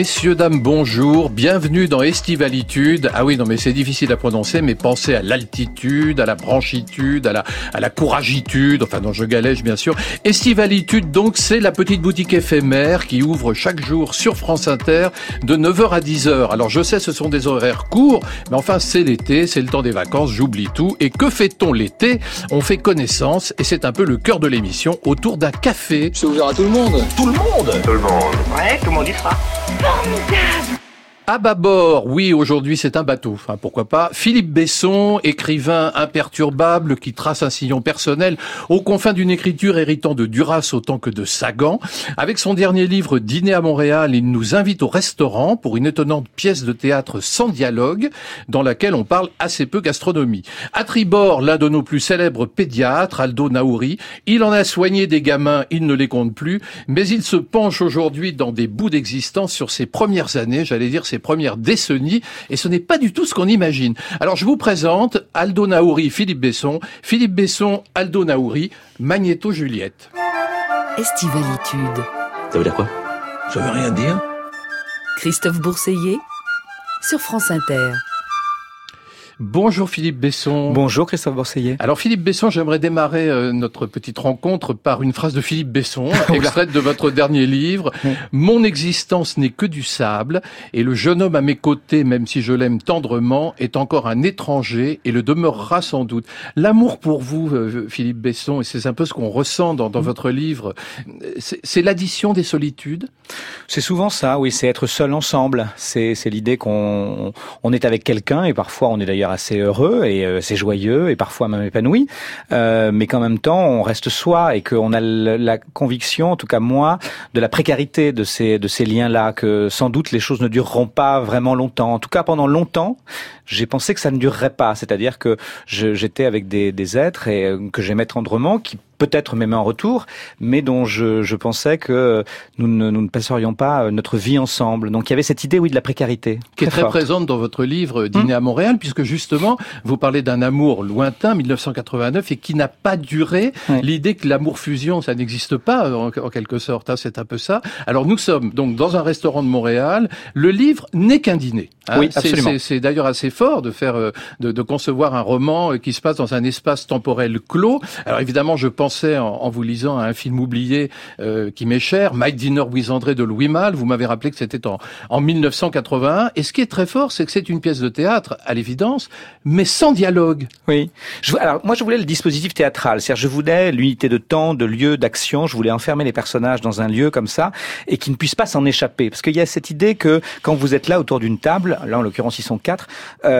Messieurs, dames, bonjour. Bienvenue dans Estivalitude. Ah oui, non, mais c'est difficile à prononcer, mais pensez à l'altitude, à la branchitude, à la, à la couragitude. Enfin, non, je galège, bien sûr. Estivalitude, donc, c'est la petite boutique éphémère qui ouvre chaque jour sur France Inter de 9h à 10h. Alors, je sais, ce sont des horaires courts, mais enfin, c'est l'été, c'est le temps des vacances, j'oublie tout. Et que fait-on l'été? On fait connaissance et c'est un peu le cœur de l'émission autour d'un café. C'est ouvert à tout le monde. Tout le monde Tout le monde. Ouais, tout le monde y sera. Formidable À bâbord, oui, aujourd'hui c'est un bateau, enfin pourquoi pas. Philippe Besson, écrivain imperturbable qui trace un sillon personnel aux confins d'une écriture héritant de Duras autant que de Sagan. Avec son dernier livre Dîner à Montréal, il nous invite au restaurant pour une étonnante pièce de théâtre sans dialogue dans laquelle on parle assez peu gastronomie. À tribord, l'un de nos plus célèbres pédiatres, Aldo Naouri, il en a soigné des gamins, il ne les compte plus, mais il se penche aujourd'hui dans des bouts d'existence sur ses premières années, j'allais dire ses premières décennies, et ce n'est pas du tout ce qu'on imagine. Alors je vous présente Aldo Naouri, Philippe Besson, Philippe Besson, Aldo Naouri, Magnéto Juliette. Estivalitude. Ça veut dire quoi? Ça veut rien dire. Christophe Bourseiller sur France Inter. Bonjour Philippe Besson. Bonjour Christophe Bourseiller. Alors Philippe Besson, j'aimerais démarrer euh, notre petite rencontre par une phrase de Philippe Besson, extraite de votre dernier livre. Mon existence n'est que du sable, et le jeune homme à mes côtés, même si je l'aime tendrement, est encore un étranger et le demeurera sans doute. L'amour pour vous, euh, Philippe Besson, et c'est un peu ce qu'on ressent dans, dans votre livre, c'est c'est l'addition des solitudes? C'est souvent ça, oui, c'est être seul ensemble. C'est c'est l'idée qu'on on est avec quelqu'un et parfois on est d'ailleurs assez heureux et euh, c'est joyeux et parfois même épanoui, euh, mais qu'en même temps on reste soi et qu'on a la conviction, en tout cas moi, de la précarité de ces de ces liens-là, que sans doute les choses ne dureront pas vraiment longtemps. En tout cas pendant longtemps, j'ai pensé que ça ne durerait pas, c'est-à-dire que j'étais avec des, des êtres et euh, que j'aimais tendrement, qui peut-être m'aimaient en retour, mais dont je, je pensais que nous ne, nous ne passerions pas euh, notre vie ensemble. Donc il y avait cette idée, oui, de la précarité. qui est très forte. présente dans votre livre Dîner à Montréal, puisque justement, vous parlez d'un amour lointain, 1989, et qui n'a pas duré. Oui. L'idée que l'amour fusion, ça n'existe pas, en, en quelque sorte, hein, c'est un peu ça. Alors nous sommes donc dans un restaurant de Montréal. Le livre n'est qu'un dîner. hein. Oui, absolument. C'est d'ailleurs assez de faire, euh, de, concevoir un roman euh, qui se passe dans un espace temporel clos. Alors évidemment, je pensais en, vous lisant à un film oublié euh, qui m'est cher, My Dinner with André de Louis Malle. Vous m'avez rappelé que c'était en, en 1981. Et ce qui est très fort, c'est que c'est une pièce de théâtre, à l'évidence, mais sans dialogue. Oui. Alors moi je voulais le dispositif théâtral, c'est-à-dire je voulais l'unité de temps, de lieu, d'action. Je voulais enfermer les personnages dans un lieu comme ça et qu'ils ne puissent pas s'en échapper, parce qu'il y a cette idée que quand vous êtes là autour d'une table, là en l'occurrence ils sont quatre,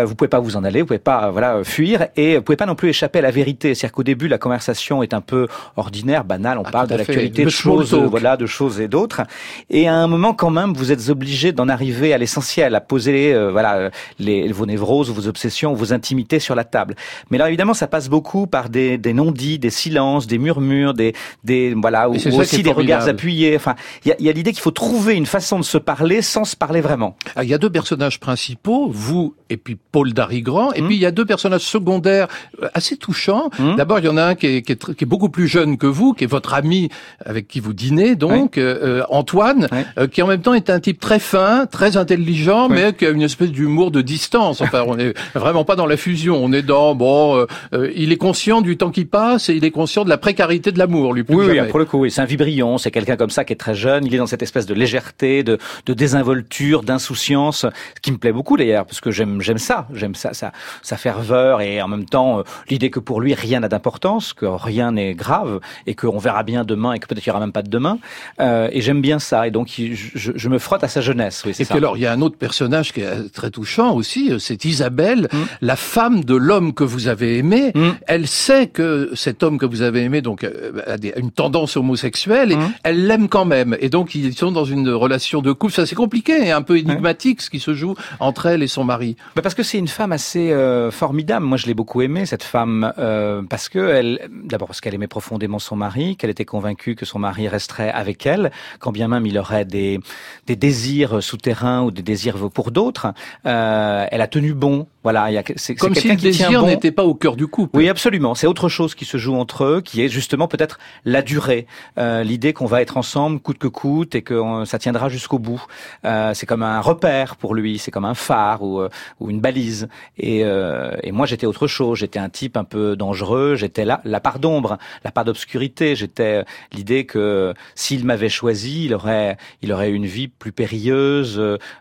vous pouvez pas vous en aller, vous pouvez pas euh, voilà euh, fuir et vous pouvez pas non plus échapper à la vérité. C'est-à-dire qu'au début la conversation est un peu ordinaire, banale, on Ah, parle de l'actualité, de choses, talk. euh, voilà, de choses et d'autres. Et à un moment quand même vous êtes obligé d'en arriver à l'essentiel, à poser euh, voilà euh, les, vos névroses, vos obsessions, vos intimités sur la table. Mais là, évidemment, ça passe beaucoup par des, des non-dits, des silences, des murmures, des, des voilà, ou, aussi des regards appuyés. Enfin, il y a, il y a l'idée qu'il faut trouver une façon de se parler sans se parler vraiment. Ah, Il y a deux personnages principaux, vous et puis Paul Darigrand, et Hmm. puis il y a deux personnages secondaires euh, assez touchants. Hmm. D'abord, il y en a un qui est, qui, est, qui est beaucoup plus jeune que vous, qui est votre ami avec qui vous dînez, donc euh, euh, Antoine, euh, qui en même temps est un type très fin, très intelligent, Oui. mais qui a une espèce d'humour de distance. Enfin, on est vraiment pas dans la fusion. On est dans bon, euh, euh, il est conscient du temps qui passe et il est conscient de la précarité de l'amour, lui plus Oui, oui, jamais. pour le coup, c'est un vibrion, c'est quelqu'un comme ça qui est très jeune, il est dans cette espèce de légèreté, de, de désinvolture, d'insouciance, ce qui me plaît beaucoup d'ailleurs, parce que j'aime j'aime ça, j'aime ça, ça, sa ferveur et en même temps euh, l'idée que pour lui rien n'a d'importance, que rien n'est grave et qu'on verra bien demain et que peut-être il y aura même pas de demain. Euh, et j'aime bien ça et donc je, je- me frotte à sa jeunesse. Oui, Et ça. puis alors, il y a un autre personnage qui est très touchant aussi, euh, c'est Isabelle, Mm. la femme de l'homme que vous avez aimé. Mm. Elle sait que cet homme que vous avez aimé donc euh, a une tendance homosexuelle et Mm. elle l'aime quand même. Et donc ils sont dans une relation de couple. Ça c'est compliqué et un peu énigmatique ce qui se joue entre elle et son mari. Bah parce que c'est une femme assez euh, formidable. Moi, je l'ai beaucoup aimée cette femme euh, parce que d'abord parce qu'elle aimait profondément son mari, qu'elle était convaincue que son mari resterait avec elle, quand bien même il aurait des des désirs souterrains ou des désirs pour d'autres. Euh, elle a tenu bon Voilà, il y a, c'est, Comme c'est si le désir bon. n'était pas au cœur du couple. Oui, absolument. C'est autre chose qui se joue entre eux, qui est justement peut-être la durée, euh, l'idée qu'on va être ensemble coûte que coûte et que euh, ça tiendra jusqu'au bout. Euh, c'est comme un repère pour lui, c'est comme un phare ou, euh, ou une balise. Et, euh, et moi, j'étais autre chose. J'étais un type un peu dangereux. J'étais là, la part d'ombre, la part d'obscurité. J'étais euh, l'idée que s'il m'avait choisi, il aurait, il aurait une vie plus périlleuse,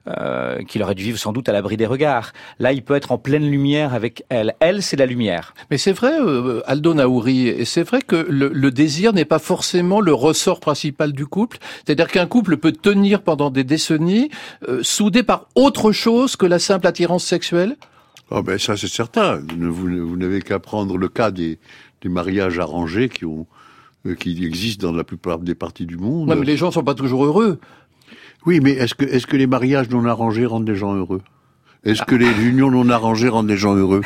euh, qu'il aurait dû vivre sans doute à l'abri des regards. Là, il peut être en pleine lumière avec elle. Elle, c'est la lumière. Mais c'est vrai, euh, Aldo Naouri, et c'est vrai que le, le désir n'est pas forcément le ressort principal du couple. C'est-à-dire qu'un couple peut tenir pendant des décennies, euh, soudé par autre chose que la simple attirance sexuelle? Ah ben ça c'est certain. Vous, vous n'avez qu'à prendre le cas des, des mariages arrangés qui ont euh, qui existent dans la plupart des parties du monde. Ouais, mais les gens sont pas toujours heureux. Oui, mais est-ce que est-ce que les mariages non arrangés rendent les gens heureux? Est-ce que les unions non arrangées rendent les gens heureux?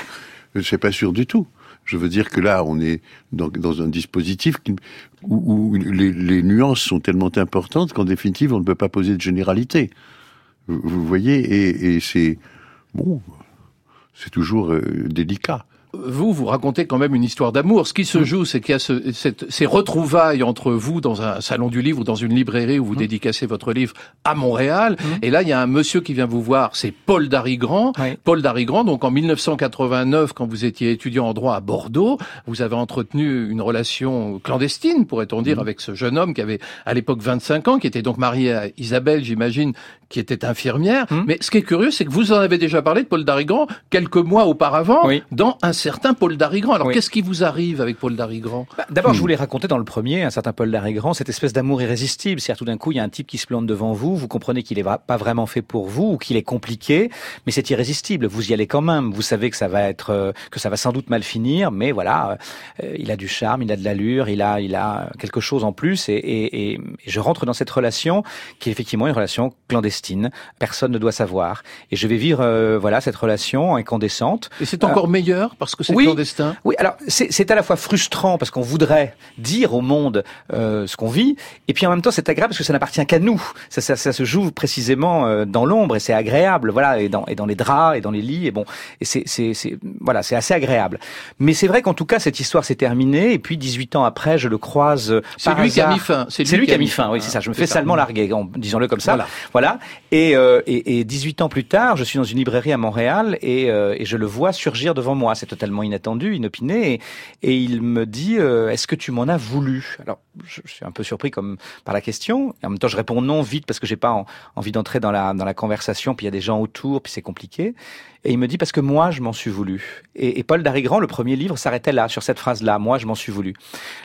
C'est pas sûr du tout. Je veux dire que là, on est dans, un dispositif où, les, nuances sont tellement importantes qu'en définitive, on ne peut pas poser de généralité. Vous, voyez, et, et c'est bon, c'est toujours euh, délicat vous, vous racontez quand même une histoire d'amour. Ce qui se joue, c'est qu'il y a ce, cette, ces retrouvailles entre vous dans un salon du livre ou dans une librairie où vous mmh. dédicacez votre livre à Montréal. Mmh. Et là, il y a un monsieur qui vient vous voir, c'est Paul Darigrand. Oui. Paul Darigrand, donc en 1989, quand vous étiez étudiant en droit à Bordeaux, vous avez entretenu une relation clandestine, pourrait-on dire, mmh. avec ce jeune homme qui avait à l'époque 25 ans, qui était donc marié à Isabelle, j'imagine, qui était infirmière. Mais ce qui est curieux, c'est que vous en avez déjà parlé de Paul Darigrand quelques mois auparavant oui. dans un certain Paul Darigrand. Alors oui. qu'est-ce qui vous arrive avec Paul Darigrand bah, D'abord, hmm. je voulais raconter dans le premier un certain Paul Darigrand, cette espèce d'amour irrésistible. C'est-à-dire tout d'un coup, il y a un type qui se plante devant vous, vous comprenez qu'il est pas vraiment fait pour vous ou qu'il est compliqué, mais c'est irrésistible. Vous y allez quand même. Vous savez que ça va être, euh, que ça va sans doute mal finir, mais voilà, euh, il a du charme, il a de l'allure, il a, il a quelque chose en plus. Et, et, et, je rentre dans cette relation qui est effectivement une relation clandestine. Personne ne doit savoir. Et je vais vivre, euh, voilà, cette relation incandescente. Et c'est encore meilleur parce que c'est oui, clandestin. Oui, alors c'est à la fois frustrant parce qu'on voudrait dire au monde euh, ce qu'on vit, et puis en même temps c'est agréable parce que ça n'appartient qu'à nous. Ça, ça, ça, se joue précisément euh, dans l'ombre et c'est agréable, voilà, et dans, et dans les draps et dans les lits, et bon, et c'est voilà, c'est assez agréable. Mais c'est vrai qu'en tout cas cette histoire s'est terminée, et puis 18 ans après, je le croise. C'est lui hasard. qui a mis fin. C'est lui, lui, qui a mis fin. Oui, c'est ça. Je me fais salement larguer, disons-le comme ça. Voilà. voilà. Et, euh, et, et 18 ans plus tard, je suis dans une librairie à Montréal et, euh, et je le vois surgir devant moi. C'est totalement inattendu, inopiné. Et, il me dit euh, Est-ce que tu m'en as voulu? Alors, je, suis un peu surpris comme par la question. En même temps, je réponds non vite parce que j'ai pas en, envie d'entrer dans la dans la conversation. Puis il y a des gens autour, puis c'est compliqué. Et il me dit parce que moi, je m'en suis voulu. Et, et Paul Darigrand, le premier livre, s'arrêtait là, sur cette phrase-là. Moi, je m'en suis voulu.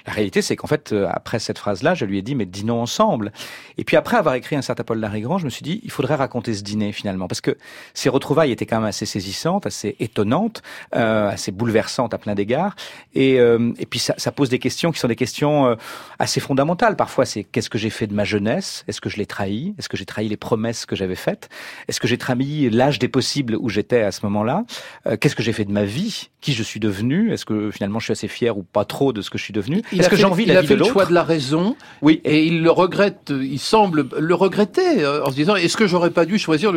La réalité, c'est qu'en fait, euh, après cette phrase-là, je lui ai dit, mais dînons ensemble. Et puis après avoir écrit un certain Paul Darigrand, je me suis dit, il faudrait raconter ce dîner finalement, parce que ces retrouvailles étaient quand même assez saisissantes, assez étonnantes, euh, assez bouleversantes à plein d'égards. Et, euh, et puis ça, ça, pose des questions qui sont des questions euh, assez fondamentales. Parfois, c'est qu'est-ce que j'ai fait de ma jeunesse? Est-ce que je l'ai trahi? Est-ce que j'ai trahi les promesses que j'avais faites? Est-ce que j'ai trahi l'âge des possibles où j'étais à ce moment-là euh, Qu'est-ce que j'ai fait de ma vie? Qui je suis devenu? Est-ce que finalement je suis assez fier ou pas trop de ce que je suis devenu? Est-ce que j'ai envie il la a vie fait de le l'autre? choix de la raison. Oui. Et il le regrette. Il semble le regretter euh, en se disant est-ce que j'aurais pas dû choisir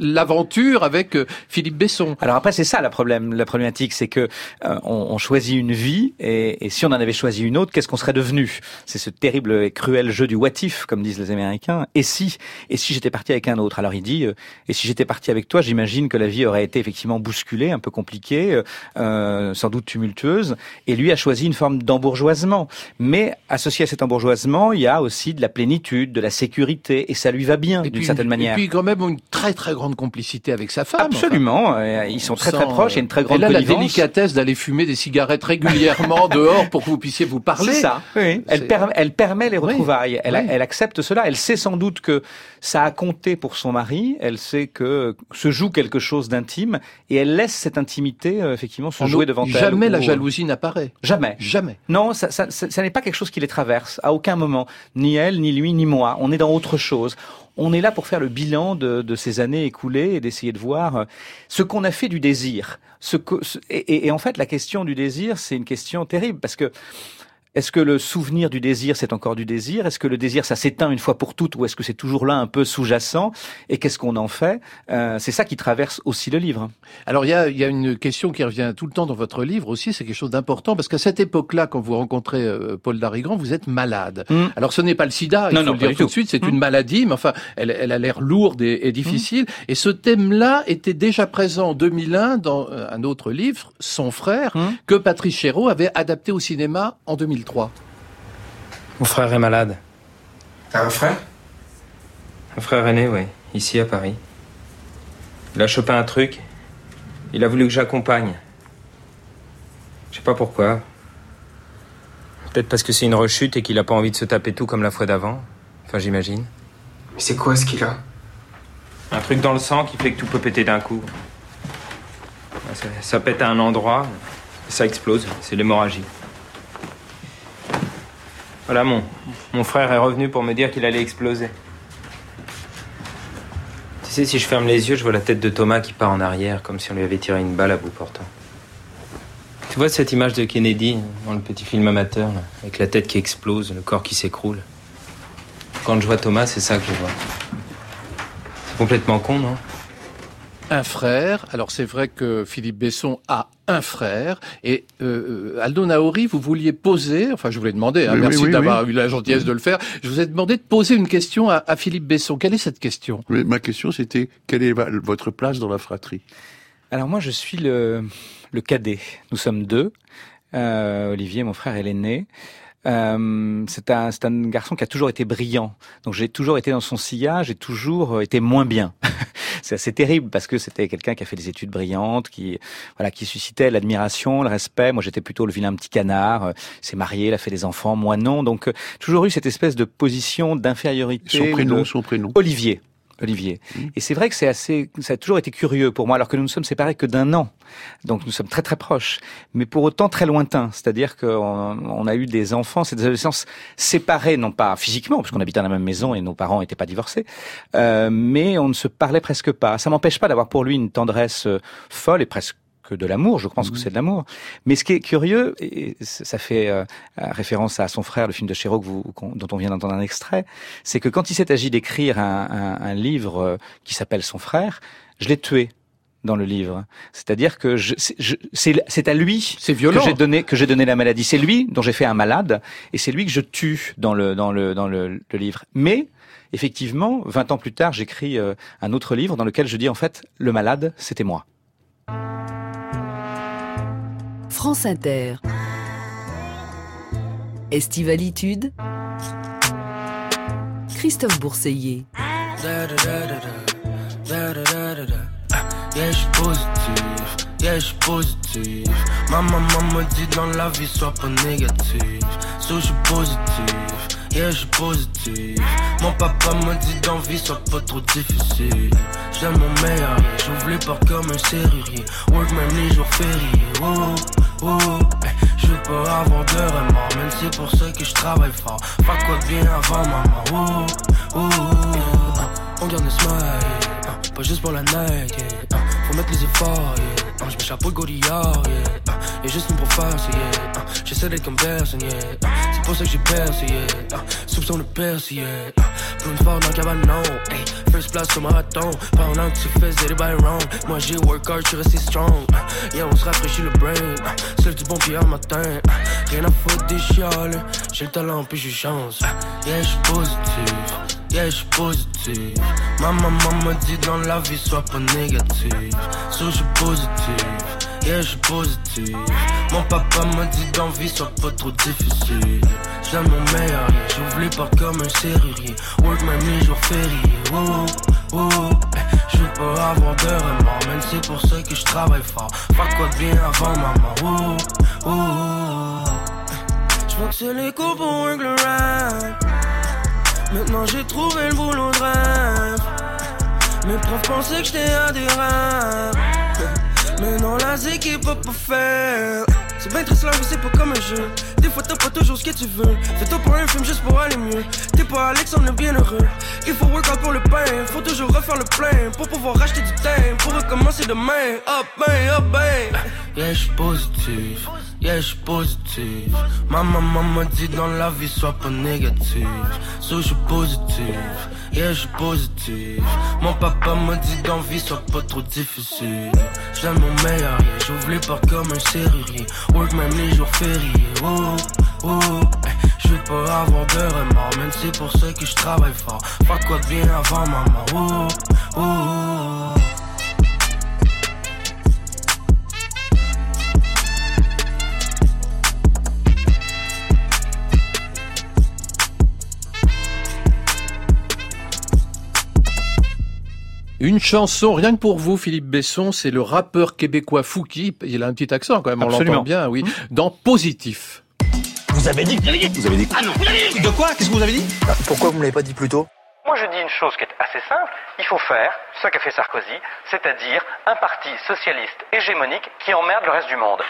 l'aventure avec euh, Philippe Besson? Alors après c'est ça le problème, la problématique, c'est que euh, on, on, choisit une vie et, et, si on en avait choisi une autre, qu'est-ce qu'on serait devenu? C'est ce terrible et cruel jeu du what if, comme disent les Américains. Et si Et si j'étais parti avec un autre? Alors il dit euh, et si j'étais parti avec toi, j'imagine que la vie aurait été effectivement bousculée, un peu compliquée, euh, sans doute tumultueuse. Et lui a choisi une forme d'embourgeoisement. Mais associé à cet embourgeoisement, il y a aussi de la plénitude, de la sécurité, et ça lui va bien d'une certaine manière. Et puis quand même une très très grande complicité avec sa femme. Absolument, enfin. ils sont très très proches, il y a une très grande Et là, la délicatesse d'aller fumer des cigarettes régulièrement dehors pour que vous puissiez vous parler. C'est ça, oui. Elle, per elle, permet les retrouvailles, oui. Elle, oui. elle, accepte cela, elle sait sans doute que ça a compté pour son mari, elle sait que se joue quelque chose d'intime, et elle laisse cette intimité euh, effectivement se en jouer devant jamais elle. Jamais la jalousie n'apparaît. Jamais. Jamais. Non, ça, ça, ça, ça n'est pas quelque chose qui les traverse, à aucun moment. Ni elle, ni lui, ni moi. On est dans autre chose on est là pour faire le bilan de, de ces années écoulées et d'essayer de voir ce qu'on a fait du désir. Ce que, et, et, et, en fait, la question du désir, c'est une question terrible parce que est-ce que le souvenir du désir, c'est encore du désir? Est-ce que le désir, ça s'éteint une fois pour toutes, ou est-ce que c'est toujours là un peu sous-jacent? Et qu'est-ce qu'on en fait? Euh, C'est ça qui traverse aussi le livre. Alors il y a, y a, une question qui revient tout le temps dans votre livre aussi, c'est quelque chose d'important, parce qu'à cette époque-là, quand vous rencontrez euh, Paul Darigrand, vous êtes malade. Mm. Alors ce n'est pas le sida, il non, faut non, le dire tout de suite, c'est mm. une maladie, mais enfin, elle, elle a l'air lourde et, et difficile. Mm. Et ce thème-là était déjà présent en 2001 dans euh, un autre livre, Son frère, que Patrice Chéreau avait adapté au cinéma en 2003. Mon frère est malade. T'as un frère? Un frère aîné, oui, ici à Paris. Il a chopé un truc. Il a voulu que j'accompagne. Je sais pas pourquoi. Peut-être parce que c'est une rechute et qu'il a pas envie de se taper tout comme la fois d'avant. Enfin, j'imagine. Mais c'est quoi ce qu'il a? Un truc dans le sang qui fait que tout peut péter d'un coup. Ça, ça pète à un endroit, ça explose, c'est l'hémorragie. Voilà, mon, mon frère est revenu pour me dire qu'il allait exploser. Tu sais, si je ferme les yeux, je vois la tête de Thomas qui part en arrière, comme si on lui avait tiré une balle à bout portant. Tu vois cette image de Kennedy dans le petit film amateur, avec la tête qui explose, le corps qui s'écroule? Quand je vois Thomas, c'est ça que je vois. C'est complètement con, non? Un frère. Alors c'est vrai que Philippe Besson a un frère. Et euh, Aldo Naori, vous vouliez poser, enfin je voulais demander, hein, merci d'avoir eu la gentillesse de le faire, je vous ai demandé de poser une question à, à Philippe Besson. Quelle est cette question? Ma question c'était, quelle est votre place dans la fratrie? Alors moi je suis le, le cadet. Nous sommes deux. Euh, Olivier, mon frère, est l'aîné. Euh, c'est un, un garçon qui a toujours été brillant. Donc j'ai toujours été dans son sillage et toujours été moins bien. c'est assez terrible parce que c'était quelqu'un qui a fait des études brillantes, qui voilà, qui suscitait l'admiration, le respect. Moi, j'étais plutôt le vilain petit canard. Euh, s'est marié, il a fait des enfants, moi non. Donc, euh, toujours eu cette espèce de position d'infériorité. Son prénom, son prénom. Olivier. Olivier. Mmh. Et c'est vrai que c'est assez, ça a toujours été curieux pour moi, alors que nous ne sommes séparés que d'un an. Donc nous sommes très très proches, mais pour autant très lointains. C'est-à-dire qu'on on a eu des enfants, ces adolescents séparés, non pas physiquement, parce qu'on habitait dans la même maison et nos parents n'étaient pas divorcés, euh, mais on ne se parlait presque pas. Ça m'empêche pas d'avoir pour lui une tendresse euh, folle et presque que de l'amour. Je pense que mmh. c'est de l'amour. Mais ce qui est curieux, et ça fait euh, référence à son frère, le film de Chéreau vous, dont on vient d'entendre un extrait, c'est que quand il s'est agi d'écrire un, un, un, livre euh, qui s'appelle Son frère, je l'ai tué dans le livre. C'est-à-dire que c'est à lui que j'ai donné que j'ai donné la maladie. C'est lui dont j'ai fait un malade et c'est lui que je tue dans le dans le dans le, le livre. Mais effectivement, 20 ans plus tard, j'écris euh, un autre livre dans lequel je dis en fait le malade, c'était moi. France Inter. Estivalitude. Christophe Bourseiller. Yeah, je positif, yeah, je positif. Ma maman me dit dans la vie, sois pas négatif. So, je positif, je suis positif. Mon papa me dit d'envie, sois pas trop difficile. J'aime mon meilleur, j'ouvre les portes comme un serrurier. Work même les jours fériés, oh, oh, oh. Je peux avoir de remords, même c'est pour ça que je travaille fort. Pas quoi bien avant maman, oh, oh. On garde le smile, pas juste pour la night. Mettre les efforts, yeah. Je m'échappe au gorilla, yeah. Et juste pour faire, yeah. J'essaie d'être comme personne, yeah. C'est pour ça que j'ai percé, yeah. Soupçon de percer, yeah. Plus une fois dans cabanon, hey. First place sur marathon. Pendant que tu faisais des bails wrong. Moi j'ai work hard, j'suis resté strong. Yeah, on se rafraîchit le brain. C'est du bon pied matin. Rien à foutre des chiales. J'ai le talent, puis j'ai chance. Yeah, j'suis positif. Yeah, j'suis positif. Ma maman me dit dans la vie, sois pas négatif. So, j'suis positif. Yeah, j'suis positif. Mon papa me dit d'envie, sois pas trop difficile. J'aime mon meilleur, j'ouvre les portes comme un serrurier. Work même les jours fériés. Oh, oh, oh. Je veux pas avoir de remords, même c'est pour ça que je travaille fort. Pas quoi de bien avant maman? Oh, oh. Je vois que c'est les coups pour un. Maintenant j'ai trouvé le boulot de rêve. Mes profs pensaient que j'étais adhérent. Mais non, c'est qui peut pas faire. C'est bien triste la vie, c'est pas comme un jeu. Des fois, t'as pas toujours ce que tu veux. Fais-toi pour un film juste pour aller mieux. T'es pas Alex, on est bien heureux. Il faut work out pour le pain. Faut toujours refaire le plein. Pour pouvoir racheter du temps. Pour recommencer demain. Up, ben, up, ben. Yeah, j'suis positif. Yeah, j'suis positif. Ma maman m'a dit dans la vie, sois pas négatif. So, j'suis positif. Yeah, j'suis positif. Mon papa m'a dit dans vie, sois pas trop difficile. J'aime mon meilleur, yeah. J'ouvre les portes comme un serrurier. Même les jours fériés. Oh, oh. eh, Je veux pas avoir de remords, même c'est pour ça que je travaille fort. Pas quoi de bien avant maman. Oh, oh, oh. Une chanson rien que pour vous, Philippe Besson, c'est le rappeur québécois Fouki. Il a un petit accent quand même, on Absolument. l'entend bien, oui. Dans Positif. Vous avez dit Vous avez dit Vous avez dit Ah non De quoi? Qu'est-ce que vous avez dit? Pourquoi vous me l'avez pas dit plus tôt? Moi, je dis une chose qui est assez simple. Il faut faire ce qu'a fait Sarkozy, c'est-à-dire un parti socialiste hégémonique qui emmerde le reste du monde.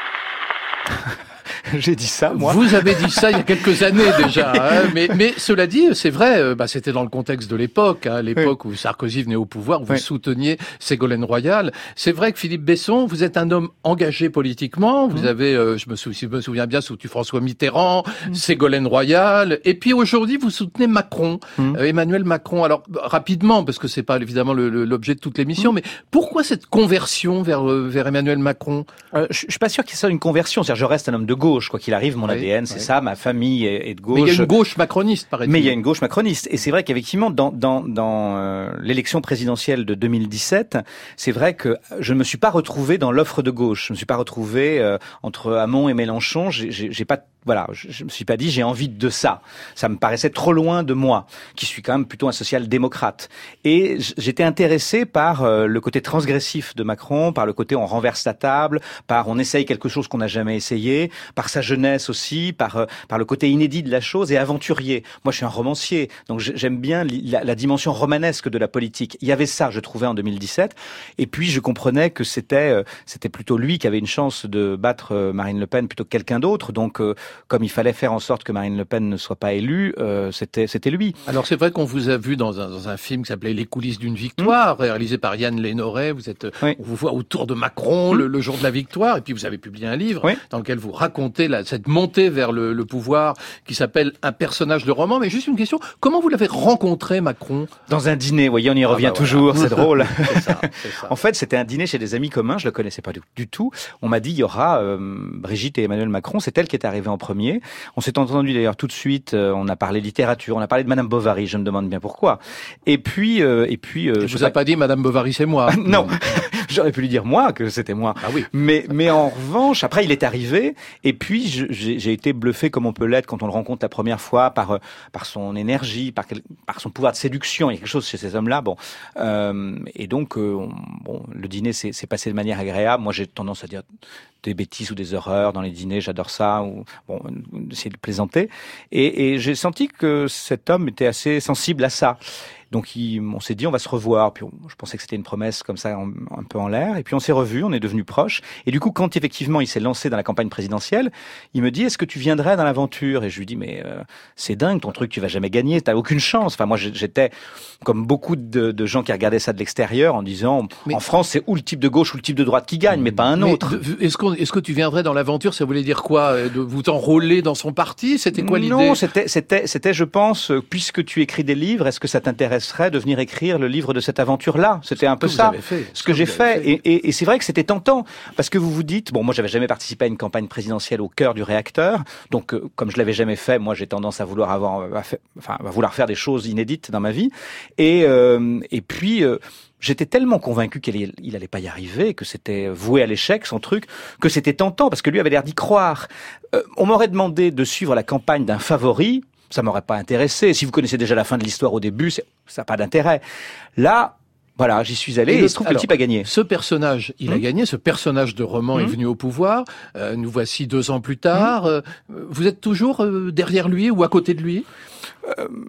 J'ai dit ça, moi. Vous avez dit ça il y a quelques années déjà, hein, mais, mais cela dit, c'est vrai, euh, bah, c'était dans le contexte de l'époque, hein, l'époque où Sarkozy venait au pouvoir, où vous Oui. souteniez Ségolène Royal. C'est vrai que Philippe Besson, vous êtes un homme engagé politiquement, vous avez, euh, je me, sou- je me souviens bien, soutenu François Mitterrand, Ségolène Royal, et puis aujourd'hui vous soutenez Macron, Mm. euh, Emmanuel Macron. Alors bah, rapidement, parce que c'est pas évidemment l'objet de toute l'émission, mais pourquoi cette conversion vers, euh, vers Emmanuel Macron? Euh, je je suis pas sûr qu'il y ait une conversion. C'est-à-dire, je reste un homme de gauche, quoi qu'il arrive. Mon Oui, ADN, c'est oui. ça. Ma famille est, de gauche. Mais il y a une gauche macroniste, paraît-il. Mais il y a une gauche macroniste. Et c'est vrai qu'effectivement, dans, dans, dans euh, l'élection présidentielle de 2017, c'est vrai que je ne me suis pas retrouvé dans l'offre de gauche. Je ne me suis pas retrouvé euh, entre Hamon et Mélenchon. J'ai pas voilà, je, je me suis pas dit j'ai envie de ça. Ça me paraissait trop loin de moi, qui suis quand même plutôt un social-démocrate. Et j'étais intéressé par euh, le côté transgressif de Macron, par le côté on renverse la table, par on essaye quelque chose qu'on n'a jamais essayé, par sa jeunesse aussi, par euh, par le côté inédit de la chose et aventurier. Moi, je suis un romancier, donc j'ai- j'aime bien la, dimension romanesque de la politique. Il y avait ça, je trouvais en 2017. Et puis je comprenais que c'était euh, c'était plutôt lui qui avait une chance de battre Marine Le Pen plutôt que quelqu'un d'autre. Donc comme il fallait faire en sorte que Marine Le Pen ne soit pas élue, euh, c'était c'était lui. Alors c'est vrai qu'on vous a vu dans un, dans un film qui s'appelait Les coulisses d'une victoire, réalisé par Yann Lénoret. Vous êtes, Oui. on vous voit autour de Macron le, le jour de la victoire, et puis vous avez publié un livre Oui. dans lequel vous racontez la, cette montée vers le, le pouvoir qui s'appelle Un personnage de roman. Mais juste une question, comment vous l'avez rencontré Macron? Dans un dîner, vous voyez, on y revient bah voilà. toujours, c'est drôle. Ça, ça. En fait, c'était un dîner chez des amis communs, je le connaissais pas du, du tout. On m'a dit il y aura euh, Brigitte et Emmanuel Macron, c'est elle qui est arrivée en premier. On s'est entendu d'ailleurs tout de suite, euh, on a parlé littérature, on a parlé de Madame Bovary, je me demande bien pourquoi. Et puis euh, et puis euh, Je je vous a pas dit Madame Bovary, c'est moi. non, j'aurais pu lui dire moi que c'était moi. Ah oui. Mais, mais en revanche, après, il est arrivé, et puis j'ai été bluffé comme on peut l'être quand on le rencontre la première fois par euh, par son énergie, par quel- par son pouvoir de séduction. Il y a quelque chose chez ces hommes-là. Bon, euh, et donc euh, on- bon, le dîner s'est s'est passé de manière agréable. Moi, j'ai tendance à dire des bêtises ou des horreurs dans les dîners. J'adore ça. Ou bon, essayer de plaisanter. Et, et j'ai senti que cet homme était assez sensible à ça. Donc il- on s'est dit on va se revoir. Puis on- je pensais que c'était une promesse comme ça en- un peu en l'air. Et puis on s'est revus, on est devenus proches. Et du coup quand effectivement il s'est lancé dans la campagne présidentielle, il me dit est-ce que tu viendrais dans l'aventure? Et je lui dis mais euh, c'est dingue ton truc, tu vas jamais gagner, t'as aucune chance. Enfin moi j'étais comme beaucoup de, de gens qui regardaient ça de l'extérieur en disant Mais- en France c'est ou le type de gauche ou le type de droite qui gagne, mais pas un autre. Est-ce est-ce que tu viendrais dans l'aventure? Ça voulait dire quoi? Euh, De vous enrôler dans son parti? C'était quoi l'idée? Non, c'était, c'était, c'était, je pense, euh, puisque tu écris des livres, est-ce que ça t'intéresserait de venir écrire le livre de cette aventure-là C'était un peu ça. fait, Ce que j'ai fait, et, et- et c'est vrai que c'était tentant, parce que vous vous dites, bon, moi j'avais jamais participé à une campagne présidentielle au cœur du réacteur, donc euh, comme je l'avais jamais fait, moi j'ai tendance à vouloir avoir, à enfin, à vouloir faire des choses inédites dans ma vie, et euh, et puis. euh, J'étais tellement convaincu qu'il allait- pas y arriver, que c'était voué à l'échec son truc, que c'était tentant parce que lui avait l'air d'y croire. Euh, on m'aurait demandé de suivre la campagne d'un favori, ça m'aurait pas intéressé. Si vous connaissez déjà la fin de l'histoire au début, ça n'a pas d'intérêt. Là, voilà, j'y suis allé Et il se trouve que le type a gagné. Ce personnage, il a Hmm. gagné. Ce personnage de roman est Hmm. venu au pouvoir. Euh, nous voici deux ans plus tard. Euh, vous êtes toujours euh, derrière lui ou à côté de lui?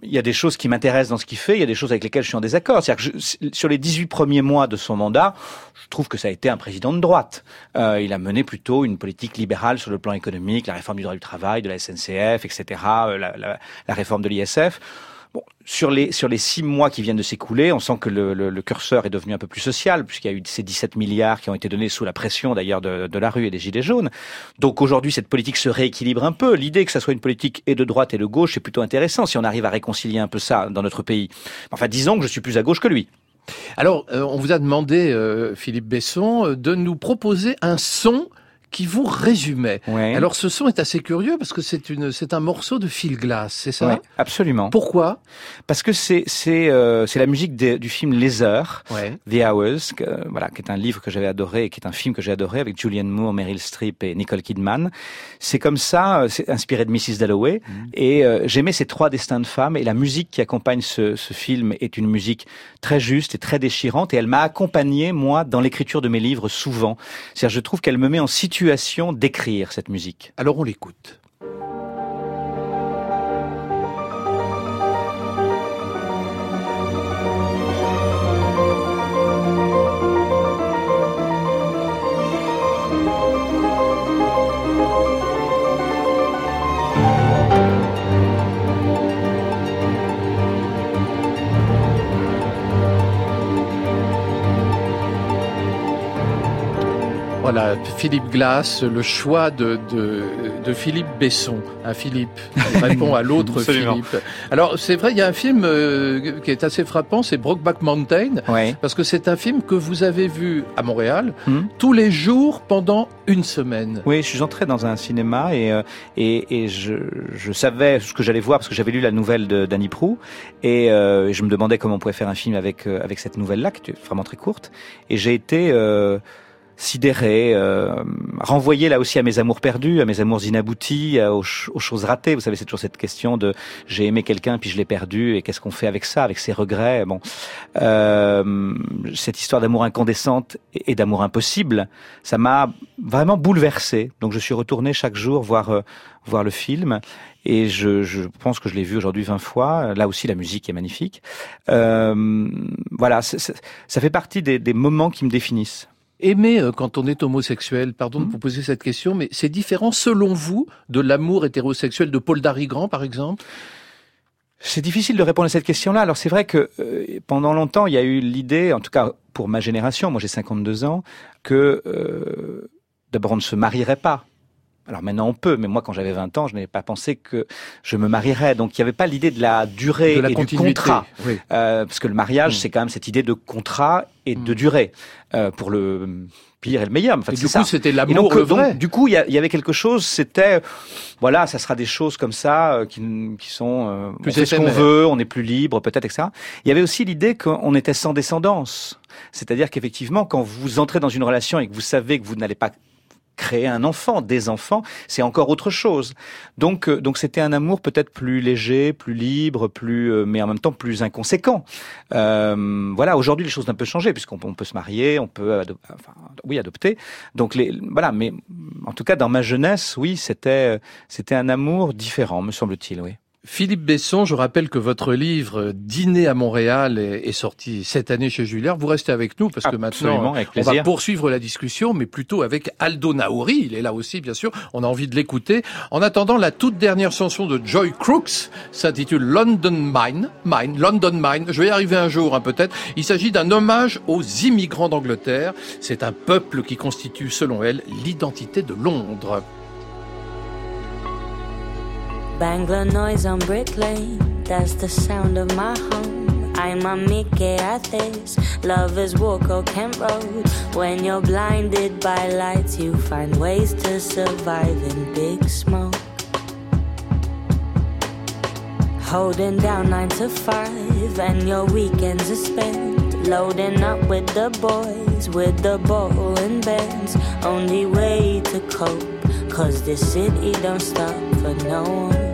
Il y a des choses qui m'intéressent dans ce qu'il fait, il y a des choses avec lesquelles je suis en désaccord. C'est-à-dire que je, sur les 18 premiers mois de son mandat, je trouve que ça a été un président de droite. Euh, il a mené plutôt une politique libérale sur le plan économique, la réforme du droit du travail, de la SNCF, etc., euh, la, la, la réforme de l'ISF. Sur les sur les six mois qui viennent de s'écouler, on sent que le, curseur est devenu un peu plus social, puisqu'il y a eu ces 17 milliards qui ont été donnés sous la pression d'ailleurs de, la rue et des gilets jaunes. Donc aujourd'hui, cette politique se rééquilibre un peu. L'idée que ça soit une politique et de droite et de gauche, c'est plutôt intéressant si on arrive à réconcilier un peu ça dans notre pays. Enfin, disons que je suis plus à gauche que lui. Alors, euh, on vous a demandé, euh, Philippe Besson, euh, de nous proposer un son qui vous résumait. Ouais. Alors ce son est assez curieux parce que c'est une c'est un morceau de fil glace, c'est ça? Ouais, Absolument. Pourquoi? Parce que c'est c'est euh, c'est la musique de, du film Les Heures, ouais. The Hours, que, voilà, qui est un livre que j'avais adoré et qui est un film que j'ai adoré avec Julianne Moore, Meryl Streep et Nicole Kidman. C'est comme ça, euh, c'est inspiré de Mrs. Dalloway Mm. et euh, j'aimais ces trois destins de femmes et la musique qui accompagne ce, ce film est une musique très juste et très déchirante et elle m'a accompagné moi dans l'écriture de mes livres souvent. C'est-à-dire je trouve qu'elle me met en situation d'écrire cette musique? Alors on l'écoute. Voilà, Philippe Glass, le choix de, de, de Philippe Besson. Un Philippe qui répond à l'autre Philippe. Alors c'est vrai, il y a un film euh, qui est assez frappant, c'est Brokeback Mountain, ouais. parce que c'est un film que vous avez vu à Montréal hmm. tous les jours pendant une semaine. Oui, je suis entré dans un cinéma et euh, et, et je, je savais ce que j'allais voir parce que j'avais lu la nouvelle de Danny Prou et euh, je me demandais comment on pouvait faire un film avec euh, avec cette nouvelle là qui est vraiment très courte et j'ai été euh, sidéré, euh, renvoyé là aussi à mes amours perdus, à mes amours inaboutis, aux, ch aux, choses ratées. Vous savez, c'est toujours cette question de j'ai aimé quelqu'un puis je l'ai perdu et qu'est-ce qu'on fait avec ça, avec ses regrets? Bon, euh, cette histoire d'amour incandescente et, d'amour impossible, ça m'a vraiment bouleversé. Donc je suis retourné chaque jour voir euh, voir le film et je, je pense que je l'ai vu aujourd'hui 20 fois. Là aussi, la musique est magnifique. Euh, voilà, ça fait partie des, des moments qui me définissent. Aimer euh, quand on est homosexuel, pardon de vous poser cette question, mais c'est différent selon vous de l'amour hétérosexuel de Paul Darigrand, par exemple? C'est difficile de répondre à cette question-là. Alors c'est vrai que euh, pendant longtemps, il y a eu l'idée, en tout cas pour ma génération, moi j'ai 52 ans, que euh, d'abord on ne se marierait pas. Alors maintenant on peut, mais moi quand j'avais 20 ans, je n'avais pas pensé que je me marierais. Donc il n'y avait pas l'idée de la durée de la et continuité. du contrat. Oui. Euh, parce que le mariage, mmh. c'est quand même cette idée de contrat et de mmh. durée. Euh, pour le pire et le meilleur. Et du coup, c'était l'amour le vrai. Donc, du coup, il y, y, avait quelque chose, c'était, voilà, ça sera des choses comme ça euh, qui, qui sont, euh, plus on fait ce qu'on veut, on est plus libre, peut-être, etc. Il y avait aussi l'idée qu'on était sans descendance. C'est-à-dire qu'effectivement, quand vous entrez dans une relation et que vous savez que vous n'allez pas créer un enfant, des enfants, c'est encore autre chose. Donc, euh, donc c'était un amour peut-être plus léger, plus libre, plus, euh, mais en même temps plus inconséquent. Euh, voilà, aujourd'hui les choses ont un peu changé puisqu'on peut se marier, on peut, enfin, oui, adopter. Donc les, voilà, mais en tout cas dans ma jeunesse, oui, c'était, c'était un amour différent, me semble-t-il, oui. Philippe Besson, je rappelle que votre livre Dîner à Montréal est, sorti cette année chez Julliard. Vous restez avec nous parce que Absolument, maintenant on va poursuivre la discussion, mais plutôt avec Aldo Naori. Il est là aussi, bien sûr. On a envie de l'écouter. En attendant, la toute dernière chanson de Joy Crooks s'intitule London Mine. Mine, London Mine. Je vais y arriver un jour, hein, peut-être. Il s'agit d'un hommage aux immigrants d'Angleterre. C'est un peuple qui constitue, selon elle, l'identité de Londres. Bangla noise on Brick Lane, that's the sound of my home. I'm a Mickey Athis, lovers walk or Kent Road. When you're blinded by lights, you find ways to survive in big smoke. Holding down nine to five, and your weekends are spent loading up with the boys, with the ball and bands. Only way to cope, cause this city don't stop for no one.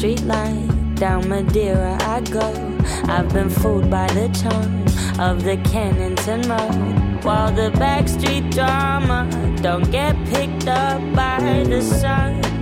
Street light. Down Madeira I go. I've been fooled by the charm of the Kennington Road. While the backstreet drama don't get picked up by the sun.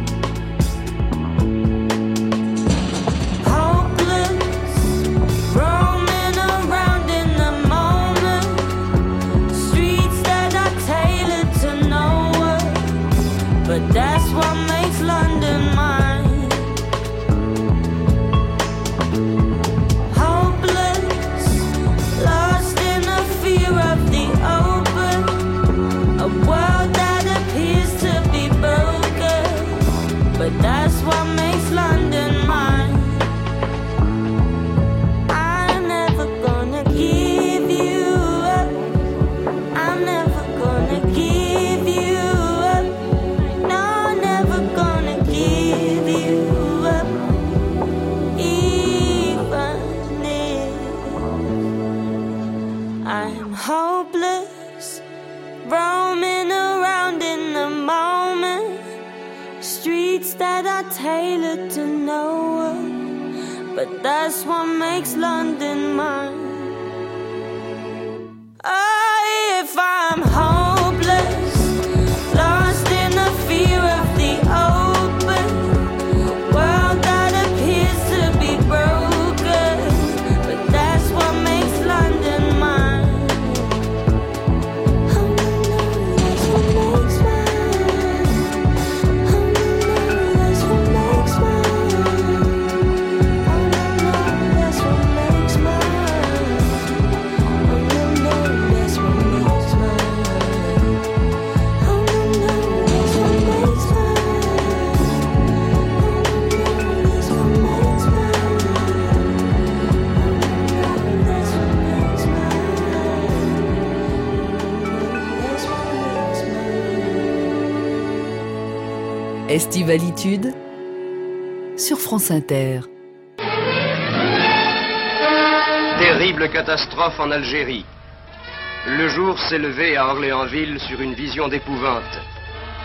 That's what makes London mine. Estivalitude sur France Inter. Terrible catastrophe en Algérie. Le jour s'est levé à Orléansville sur une vision d'épouvante.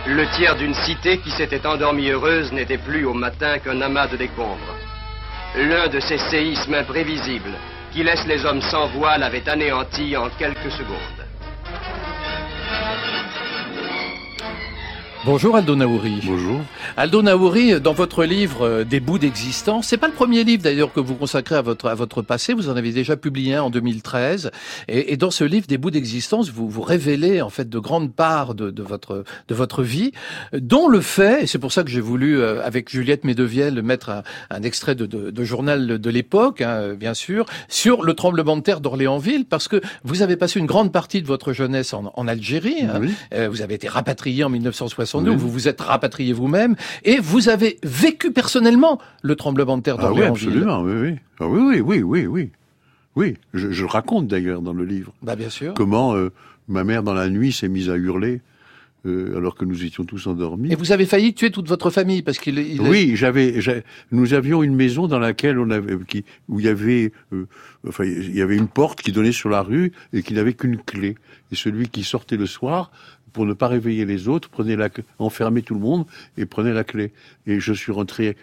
Le tiers d'une cité qui s'était endormie heureuse n'était plus au matin qu'un amas de décombres. L'un de ces séismes imprévisibles qui laissent les hommes sans voile avait anéanti en quelques secondes. Bonjour Aldo Naouri. Bonjour. Aldo Naouri, dans votre livre euh, Des bouts d'existence, c'est pas le premier livre d'ailleurs que vous consacrez à votre à votre passé. Vous en avez déjà publié un en 2013. Et, et dans ce livre Des bouts d'existence, vous vous révélez en fait de grandes parts de, de votre de votre vie, dont le fait, et c'est pour ça que j'ai voulu euh, avec Juliette Medevielle mettre un, un extrait de, de, de journal de l'époque, hein, bien sûr, sur le tremblement de terre d'Orléansville, parce que vous avez passé une grande partie de votre jeunesse en, en Algérie. hein. Oui. Euh, vous avez été rapatrié en 1962, Oui. vous vous êtes rapatrié vous-même, et vous avez vécu personnellement le tremblement de terre Ah oui, absolument, oui, oui. Ah oui, oui, oui, oui, oui. Oui, je, raconte d'ailleurs dans le livre. Bah bien sûr. Comment euh, ma mère, dans la nuit, s'est mise à hurler euh, alors que nous étions tous endormis. Et vous avez failli tuer toute votre famille parce qu'il il Oui, j'avais, j'a- nous avions une maison dans laquelle on avait, qui, où il y avait, euh, enfin, il y avait une porte qui donnait sur la rue et qui n'avait qu'une clé. Et celui qui sortait le soir, pour ne pas réveiller les autres, prenait la, enfermait tout le monde et prenait la clé. Et je suis rentré.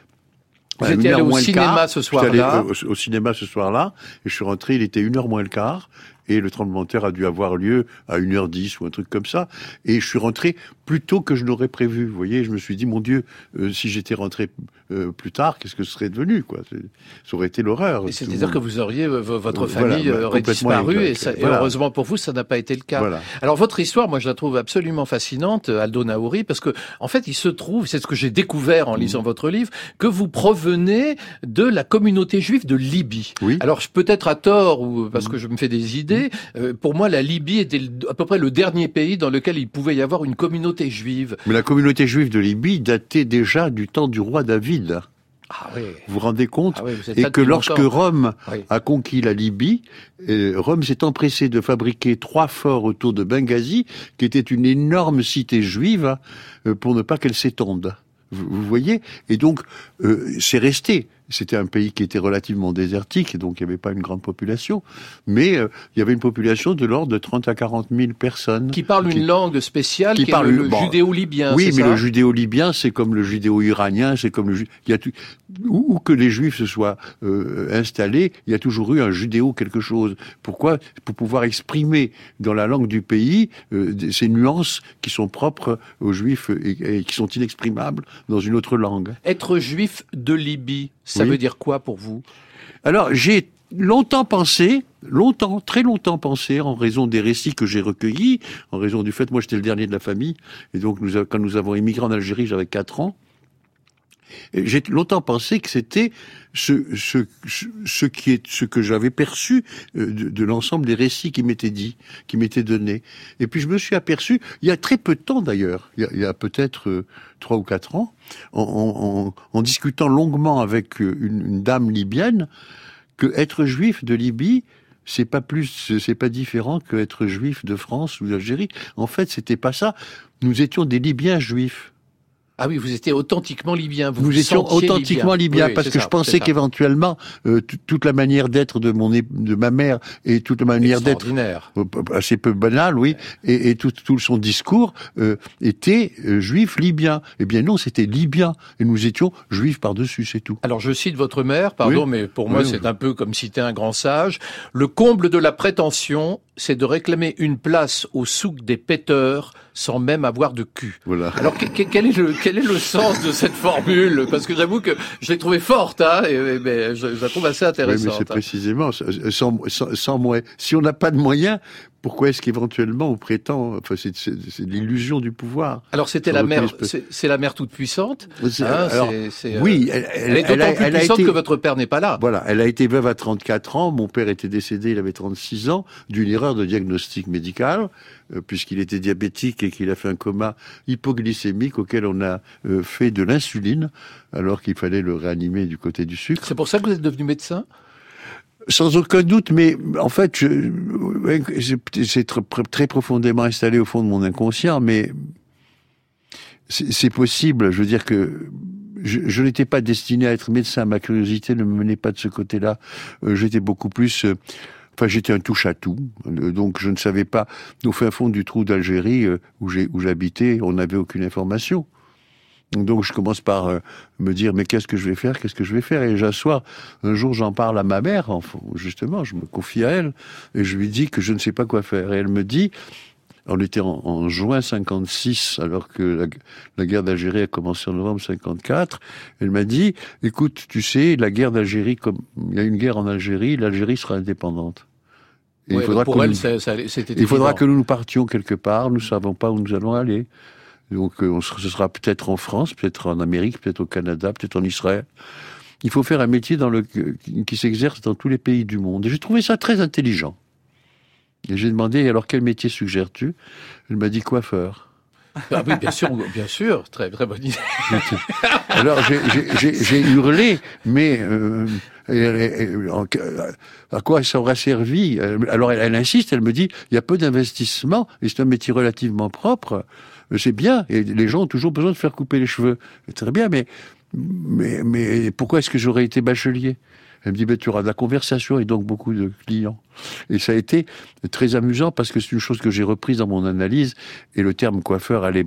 Vous étiez allé au cinéma quart. ce allé, soir-là. euh, au, au cinéma ce soir-là, et je suis rentré, il était une heure moins le quart, et le tremblement de terre a dû avoir lieu à 1h10 ou un truc comme ça. Et je suis rentré plus tôt que je n'aurais prévu. Vous voyez, je me suis dit, mon Dieu, euh, si j'étais rentré euh, plus tard, qu'est-ce que ce serait devenu quoi? Ça aurait été l'horreur. C'est-à-dire que vous auriez, euh, votre voilà, famille bah, aurait disparu, et, ça- et Voilà. heureusement pour vous, ça n'a pas été le cas. Voilà. Alors votre histoire, moi je la trouve absolument fascinante, Aldo Naouri, parce que en fait il se trouve, c'est ce que j'ai découvert Mmh. en lisant votre livre, que vous provenez de la communauté juive de Libye. Oui. Alors peut-être à tort ou parce Mmh. que je me fais des idées, euh, pour moi la Libye était le- à peu près le dernier pays dans lequel il pouvait y avoir une communauté juive. Mais la communauté juive de Libye datait déjà du temps du roi David. Ah oui. Vous vous rendez compte Ah oui, Et que lorsque longtemps. Rome Oui. a conquis la Libye, euh, Rome s'est empressé de fabriquer trois forts autour de Benghazi, qui était une énorme cité juive, euh, pour ne pas qu'elle s'étende. Vous, vous voyez? Et donc, euh, c'est resté. C'était un pays qui était relativement désertique, donc il n'y avait pas une grande population, mais euh, il y avait une population de l'ordre de 30 à 40 000 personnes. Qui parlent une langue spéciale, qui, qui est parlent le, le bon, judéo-libyen. Oui, mais ça le judéo-libyen, c'est comme le judéo-iranien, c'est comme le il y a tout- où, où que les juifs se soient euh, installés, il y a toujours eu un judéo quelque chose. Pourquoi? Pour pouvoir exprimer dans la langue du pays euh, ces nuances qui sont propres aux juifs et, et qui sont inexprimables dans une autre langue. Être juif de Libye, ça Oui. veut dire quoi pour vous? Alors, j'ai longtemps pensé, longtemps, très longtemps pensé, en raison des récits que j'ai recueillis, en raison du fait, moi j'étais le dernier de la famille, et donc nous, quand nous avons émigré en Algérie, j'avais 4 ans, j'ai longtemps pensé que c'était ce, ce, ce, qui est, ce que j'avais perçu euh, de, l'ensemble des récits qui m'étaient dits, qui m'étaient donnés. Et puis je me suis aperçu, il y a très peu de temps d'ailleurs, il y a, peut-être euh, trois ou quatre ans, en, en, en- en discutant longuement avec euh, une, une dame libyenne, que être juif de Libye, c'est pas plus, c'est pas différent que être juif de France ou d'Algérie. En fait, c'était pas ça. Nous étions des Libyens juifs. Ah oui, vous étiez authentiquement libyen. Vous Nous vous étions sentiez authentiquement libyen. Oui, parce que ça, je pensais qu'éventuellement euh, toute la manière d'être de mon de ma mère et toute la manière d'être euh, assez peu banal, oui, et, et tout, tout son discours euh, était euh, juif libyen. Eh bien non, c'était libyen et nous étions juifs par dessus, c'est tout. Alors je cite votre mère, pardon, Oui. mais pour moi c'est un peu comme citer un grand sage. Le comble de la prétention, c'est de réclamer une place au souk des péteurs sans même avoir de cul. Voilà. Alors que- que- quel est le quel est le sens de cette formule? Parce que j'avoue que je l'ai trouvée forte, hein, et, et- mais je, je la trouve assez Oui, mais intéressante. c'est hein. précisément sans, sans, sans moyens. Si on n'a pas de moyens, pourquoi est-ce qu'éventuellement on prétend Enfin, c'est l'illusion du pouvoir. Alors c'était la mère, c'est la mère toute puissante. C'est- hein, alors, euh, oui, elle, elle est elle d'autant a, plus elle puissante été, que votre père n'est pas là. Voilà, elle a été veuve à 34 ans. Mon père était décédé, il avait 36 ans, d'une erreur de diagnostic médical, euh, puisqu'il était diabétique et qu'il a fait un coma hypoglycémique auquel on a euh, fait de l'insuline, alors qu'il fallait le réanimer du côté du sucre. C'est pour ça que vous êtes devenu médecin? Sans aucun doute, mais en fait, c'est très, très profondément installé au fond de mon inconscient, mais c'est possible. Je veux dire que je, je n'étais pas destiné à être médecin. Ma curiosité ne me menait pas de ce côté-là. Euh, J'étais beaucoup plus. euh, Enfin, j'étais un touche-à-tout, Euh, donc je ne savais pas. Au fin fond du trou d'Algérie euh, où j'habitais, on n'avait aucune information. Donc je commence par euh, me dire mais qu'est-ce que je vais faire, qu'est-ce que je vais faire? Et j'assois. Un jour j'en parle à ma mère, enfin, justement, je me confie à elle et je lui dis que je ne sais pas quoi faire. Et elle me dit, on était en, en juin 56 alors que la, la guerre d'Algérie a commencé en novembre 54. Elle m'a dit, écoute, tu sais, la guerre d'Algérie, comme il y a une guerre en Algérie, l'Algérie sera indépendante. Et Ouais, donc pour que elle, nous- ça- ça il faudra que nous nous partions quelque part. Nous ne savons pas où nous allons aller. Donc, euh, on ce sera peut-être en France, peut-être en Amérique, peut-être au Canada, peut-être en Israël. Il faut faire un métier dans le, qui, s'exerce dans tous les pays du monde. Et j'ai trouvé ça très intelligent. Et j'ai demandé, alors quel métier suggères-tu? Elle m'a dit coiffeur. Ah oui, bien sûr, bien sûr, très très bonne idée. Alors j'ai- hurlé, mais euh, elle- elle- en- à quoi ça aura servi? Alors elle, elle insiste, elle me dit, il y a peu d'investissement et c'est un métier relativement propre. C'est bien, et les gens ont toujours besoin de faire couper les cheveux. Très bien, mais mais, mais pourquoi est-ce que j'aurais été bachelier? Elle me dit, ben, tu auras de la conversation et donc beaucoup de clients. Et ça a été très amusant parce que c'est une chose que j'ai reprise dans mon analyse et le terme coiffeur allait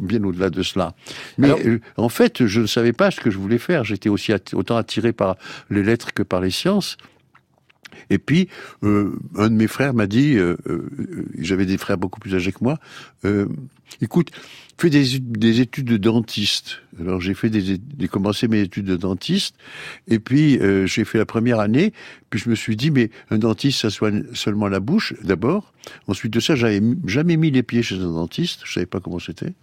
bien au-delà de cela. Mais Alors- euh, en fait, je ne savais pas ce que je voulais faire. J'étais aussi autant attiré par les lettres que par les sciences. Et puis, euh, un de mes frères m'a dit, euh, euh, j'avais des frères beaucoup plus âgés que moi, écoute, fais des, des études de dentiste. Alors j'ai fait des, j'ai commencé mes études de dentiste, et puis j'ai fait la première année, puis je me suis dit, mais un dentiste, ça soigne seulement la bouche, d'abord. Ensuite de ça, j'avais jamais mis les pieds chez un dentiste, je savais pas comment c'était.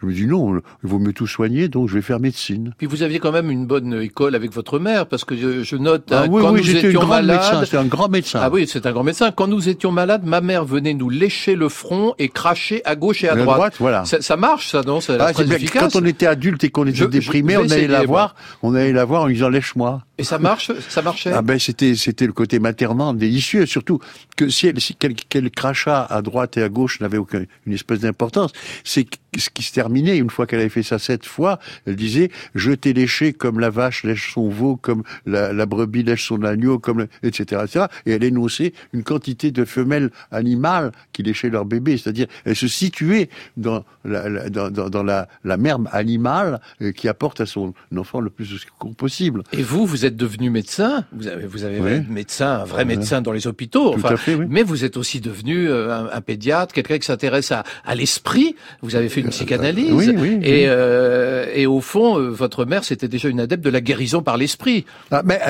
Je me dis non, il vaut mieux tout soigner, donc je vais faire médecine. Puis vous aviez quand même une bonne école avec votre mère, parce que je, je note Ah hein, oui, quand oui, nous étions grand médecin, malades. c'était un grand médecin. Ah oui, c'est un grand médecin. Quand nous étions malades, ma mère venait nous lécher le front et cracher à gauche et à À droite. droite, voilà. Ça, ça marche, ça, non? C'est Ah, très c'est efficace. quand on était adulte et qu'on était Je- déprimé, je on allait la voir, on allait la voir en lui disant lèche-moi. Et ça marche Ça marchait? Ah ben c'était c'était le côté maternant délicieux, surtout que si elle si quel, quel crachat à droite et à gauche n'avait aucune une espèce d'importance, c'est ce qui se terminé. Une fois qu'elle avait fait ça sept fois, elle disait je t'ai léché comme la vache lèche son veau, comme la, la brebis lèche son agneau, comme le- etc., etc. Et elle énonçait une quantité de femelles animales qui léchaient leur bébé, c'est-à-dire elle se situait dans la, la- dans, dans- dans la, la mère animale euh, qui apporte à son enfant le plus de possible. Et vous, vous êtes devenu médecin. Vous avez, vous avez Oui. été médecin, un vrai médecin dans les hôpitaux. Tout à fait, oui. Mais vous êtes aussi devenu euh, un, un pédiatre, quelqu'un qui s'intéresse à, à l'esprit. Vous avez fait une psychanalyse. Euh, oui, oui, Et, euh, et au fond, euh, votre mère, c'était déjà une adepte de la guérison par l'esprit. Ah, mais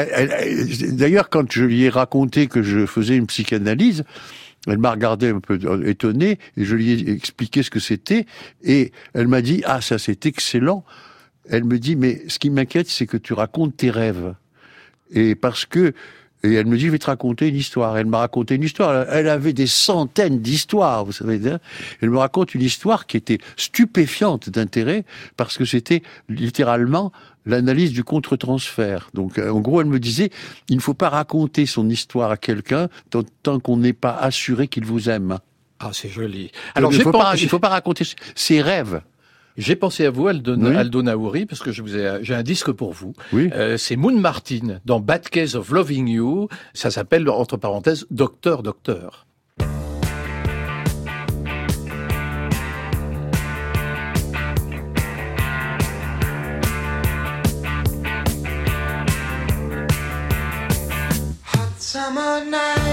d'ailleurs, quand je lui ai raconté que je faisais une psychanalyse, elle m'a regardé un peu étonné et je lui ai expliqué ce que c'était et elle m'a dit ah ça c'est excellent. Elle me dit mais ce qui m'inquiète c'est que tu racontes tes rêves et parce que et elle me dit, je vais te raconter une histoire. Elle m'a raconté une histoire. Elle avait des centaines d'histoires, vous savez. hein. Elle me raconte une histoire qui était stupéfiante d'intérêt parce que c'était littéralement l'analyse du contre-transfert. Donc, euh, en gros, elle me disait, il ne faut pas raconter son histoire à quelqu'un tant, tant qu'on n'est pas assuré qu'il vous aime. Ah, c'est joli. Alors, il ne faut, pen- pas- il faut pas raconter ses rêves. J'ai pensé à vous, Aldo, Oui. Aldo Naouri, parce que je vous ai, j'ai un disque pour vous. Oui. Euh, c'est Moon Martin dans Bad Case of Loving You. Ça s'appelle, entre parenthèses, Docteur, Docteur. Hot summer night.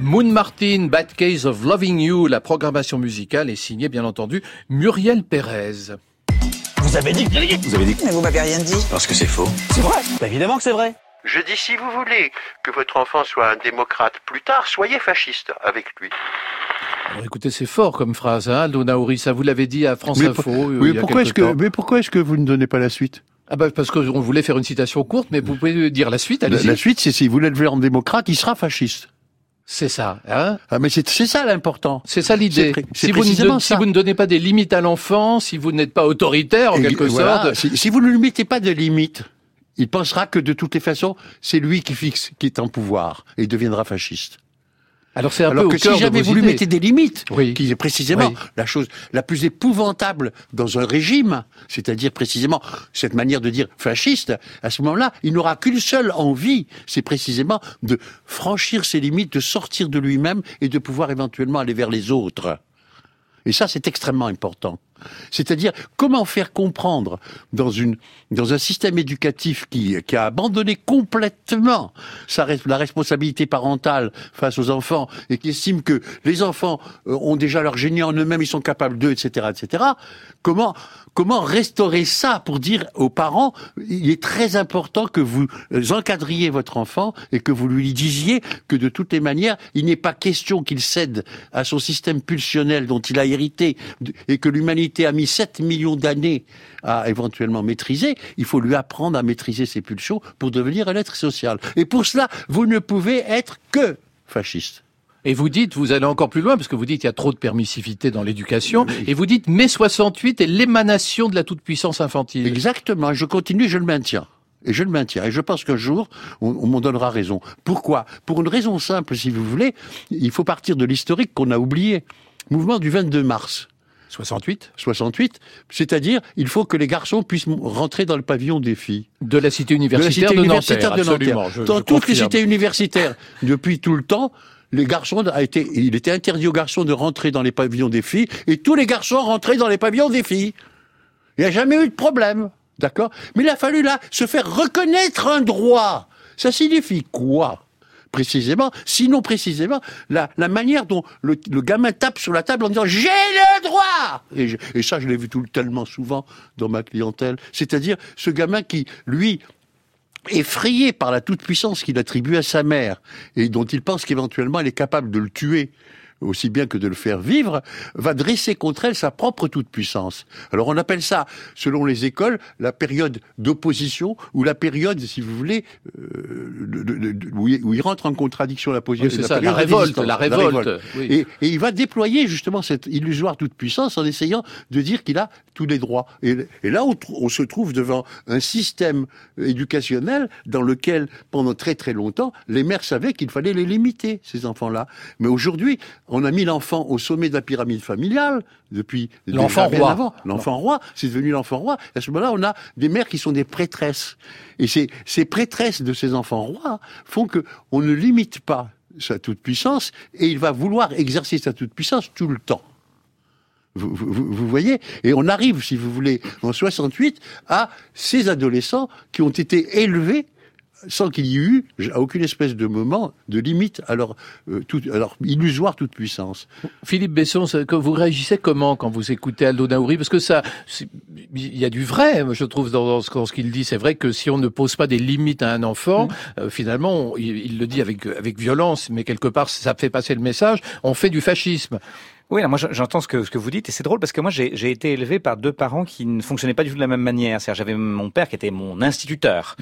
Moon Martin, Bad Case of Loving You, la programmation musicale est signée bien entendu Muriel Pérez. Vous avez dit que Vous avez dit Mais vous m'avez rien dit. Parce que c'est faux. C'est vrai. Bah, évidemment que c'est vrai. Je dis, si vous voulez que votre enfant soit un démocrate plus tard, soyez fasciste avec lui. Alors écoutez, c'est fort comme phrase, hein, Aldo Naouri, ça vous l'avez dit à France Mais Info. pour- euh, oui, il y a pourquoi est-ce que, mais pourquoi est-ce que vous ne donnez pas la suite? Ah bah parce qu'on voulait faire une citation courte, mais vous pouvez dire la suite, la, allez-y. la suite, c'est si vous l'élevez en démocrate, il sera fasciste. C'est ça, hein Ah, mais c'est ça l'important. C'est ça l'idée. Si, vous ne si vous donnez pas des limites à l'enfant, si vous n'êtes pas autoritaire en Et quelque voilà, sorte, Si, si vous ne lui mettez pas de limites, il pensera que de toutes les façons, c'est lui qui fixe, qui est en pouvoir, et il deviendra fasciste. Alors c'est un Alors peu que au si jamais vous lui mettez des limites, Oui. qui est précisément Oui. la chose la plus épouvantable dans un régime, c'est-à-dire précisément cette manière de dire fasciste, à ce moment-là, il n'aura qu'une seule envie, c'est précisément de franchir ses limites, de sortir de lui-même et de pouvoir éventuellement aller vers les autres. Et ça, c'est extrêmement important. C'est-à-dire, comment faire comprendre dans une, dans un système éducatif qui, a abandonné complètement la responsabilité parentale face aux enfants et qui estime que les enfants euh, ont déjà leur génie en eux-mêmes, ils sont capables d'eux, etc., etc. Comment, comment restaurer ça pour dire aux parents, il est très important que vous encadriez votre enfant et que vous lui disiez que de toutes les manières, il n'est pas question qu'il cède à son système pulsionnel dont il a hérité et que l'humanité a mis 7 millions d'années à éventuellement maîtriser. Il faut lui apprendre à maîtriser ses pulsions pour devenir un être social. Et pour cela, vous ne pouvez être que fasciste. Et vous dites, vous allez encore plus loin, parce que vous dites qu'il y a trop de permissivité dans l'éducation, et vous dites mai 68 est l'émanation de la toute-puissance infantile. Exactement, je continue, je le maintiens. Et je le maintiens. Et je pense qu'un jour, on, on m'en donnera raison. Pourquoi? Pour une raison simple, si vous voulez, il faut partir de l'historique qu'on a oublié. Mouvement du 22 mars. 68 68, c'est-à-dire il faut que les garçons puissent rentrer dans le pavillon des filles. De la cité De la universitaire cité de, universitaire Nanterre, de absolument. Nanterre. Je- Dans je toutes les cités universitaires, depuis tout le temps, les garçons a été, il était interdit aux garçons de rentrer dans les pavillons des filles, et tous les garçons rentraient dans les pavillons des filles. Il n'y a jamais eu de problème, d'accord? Mais il a fallu là se faire reconnaître un droit. Ça signifie quoi? Précisément, sinon précisément, la, la manière dont le, le gamin tape sur la table en disant j'ai le droit et, et ça, je l'ai vu tout, tellement souvent dans ma clientèle. C'est-à-dire ce gamin qui, lui, effrayé par la toute-puissance qu'il attribue à sa mère et dont il pense qu'éventuellement elle est capable de le tuer aussi bien que de le faire vivre, va dresser contre elle sa propre toute-puissance. Alors on appelle ça, selon les écoles, la période d'opposition ou la période, si vous voulez, euh, de- de- de- où, il, où il rentre en contradiction la position. Oui, c'est ça, la révolte, la révolte. oui. Et, et il va déployer justement cette illusoire toute-puissance en essayant de dire qu'il a tous les droits. Et, et là, on se trouve devant un système éducationnel dans lequel, pendant très très longtemps, les mères savaient qu'il fallait les limiter, ces enfants-là. Mais aujourd'hui, on a mis l'enfant au sommet de la pyramide familiale, depuis L'enfant roi. avant. L'enfant roi, c'est devenu l'enfant roi. À ce moment-là, on a des mères qui sont des prêtresses. Et ces, ces prêtresses de ces enfants rois font que on ne limite pas sa toute-puissance et il va vouloir exercer sa toute-puissance tout le temps. Vous, vous- vous- vous voyez? Et on arrive, si vous voulez, en 68, à ces adolescents qui ont été élevés sans qu'il y ait eu à aucune espèce de moment de limite à leur, euh, toute- à leur illusoire toute puissance. Philippe Besson, vous réagissez comment quand vous écoutez Aldo Naouri? Parce que ça, il y a du vrai, je trouve, dans, dans ce, qu'il dit. C'est vrai que si on ne pose pas des limites à un enfant, euh, finalement, on- il, il le dit avec, avec violence, mais quelque part, ça fait passer le message, on fait du fascisme. Oui, alors moi je- j'entends ce que, ce que vous dites et c'est drôle parce que moi j'ai j'ai été élevé par deux parents qui ne fonctionnaient pas du tout de la même manière. C'est-à-dire j'avais mon père qui était mon instituteur,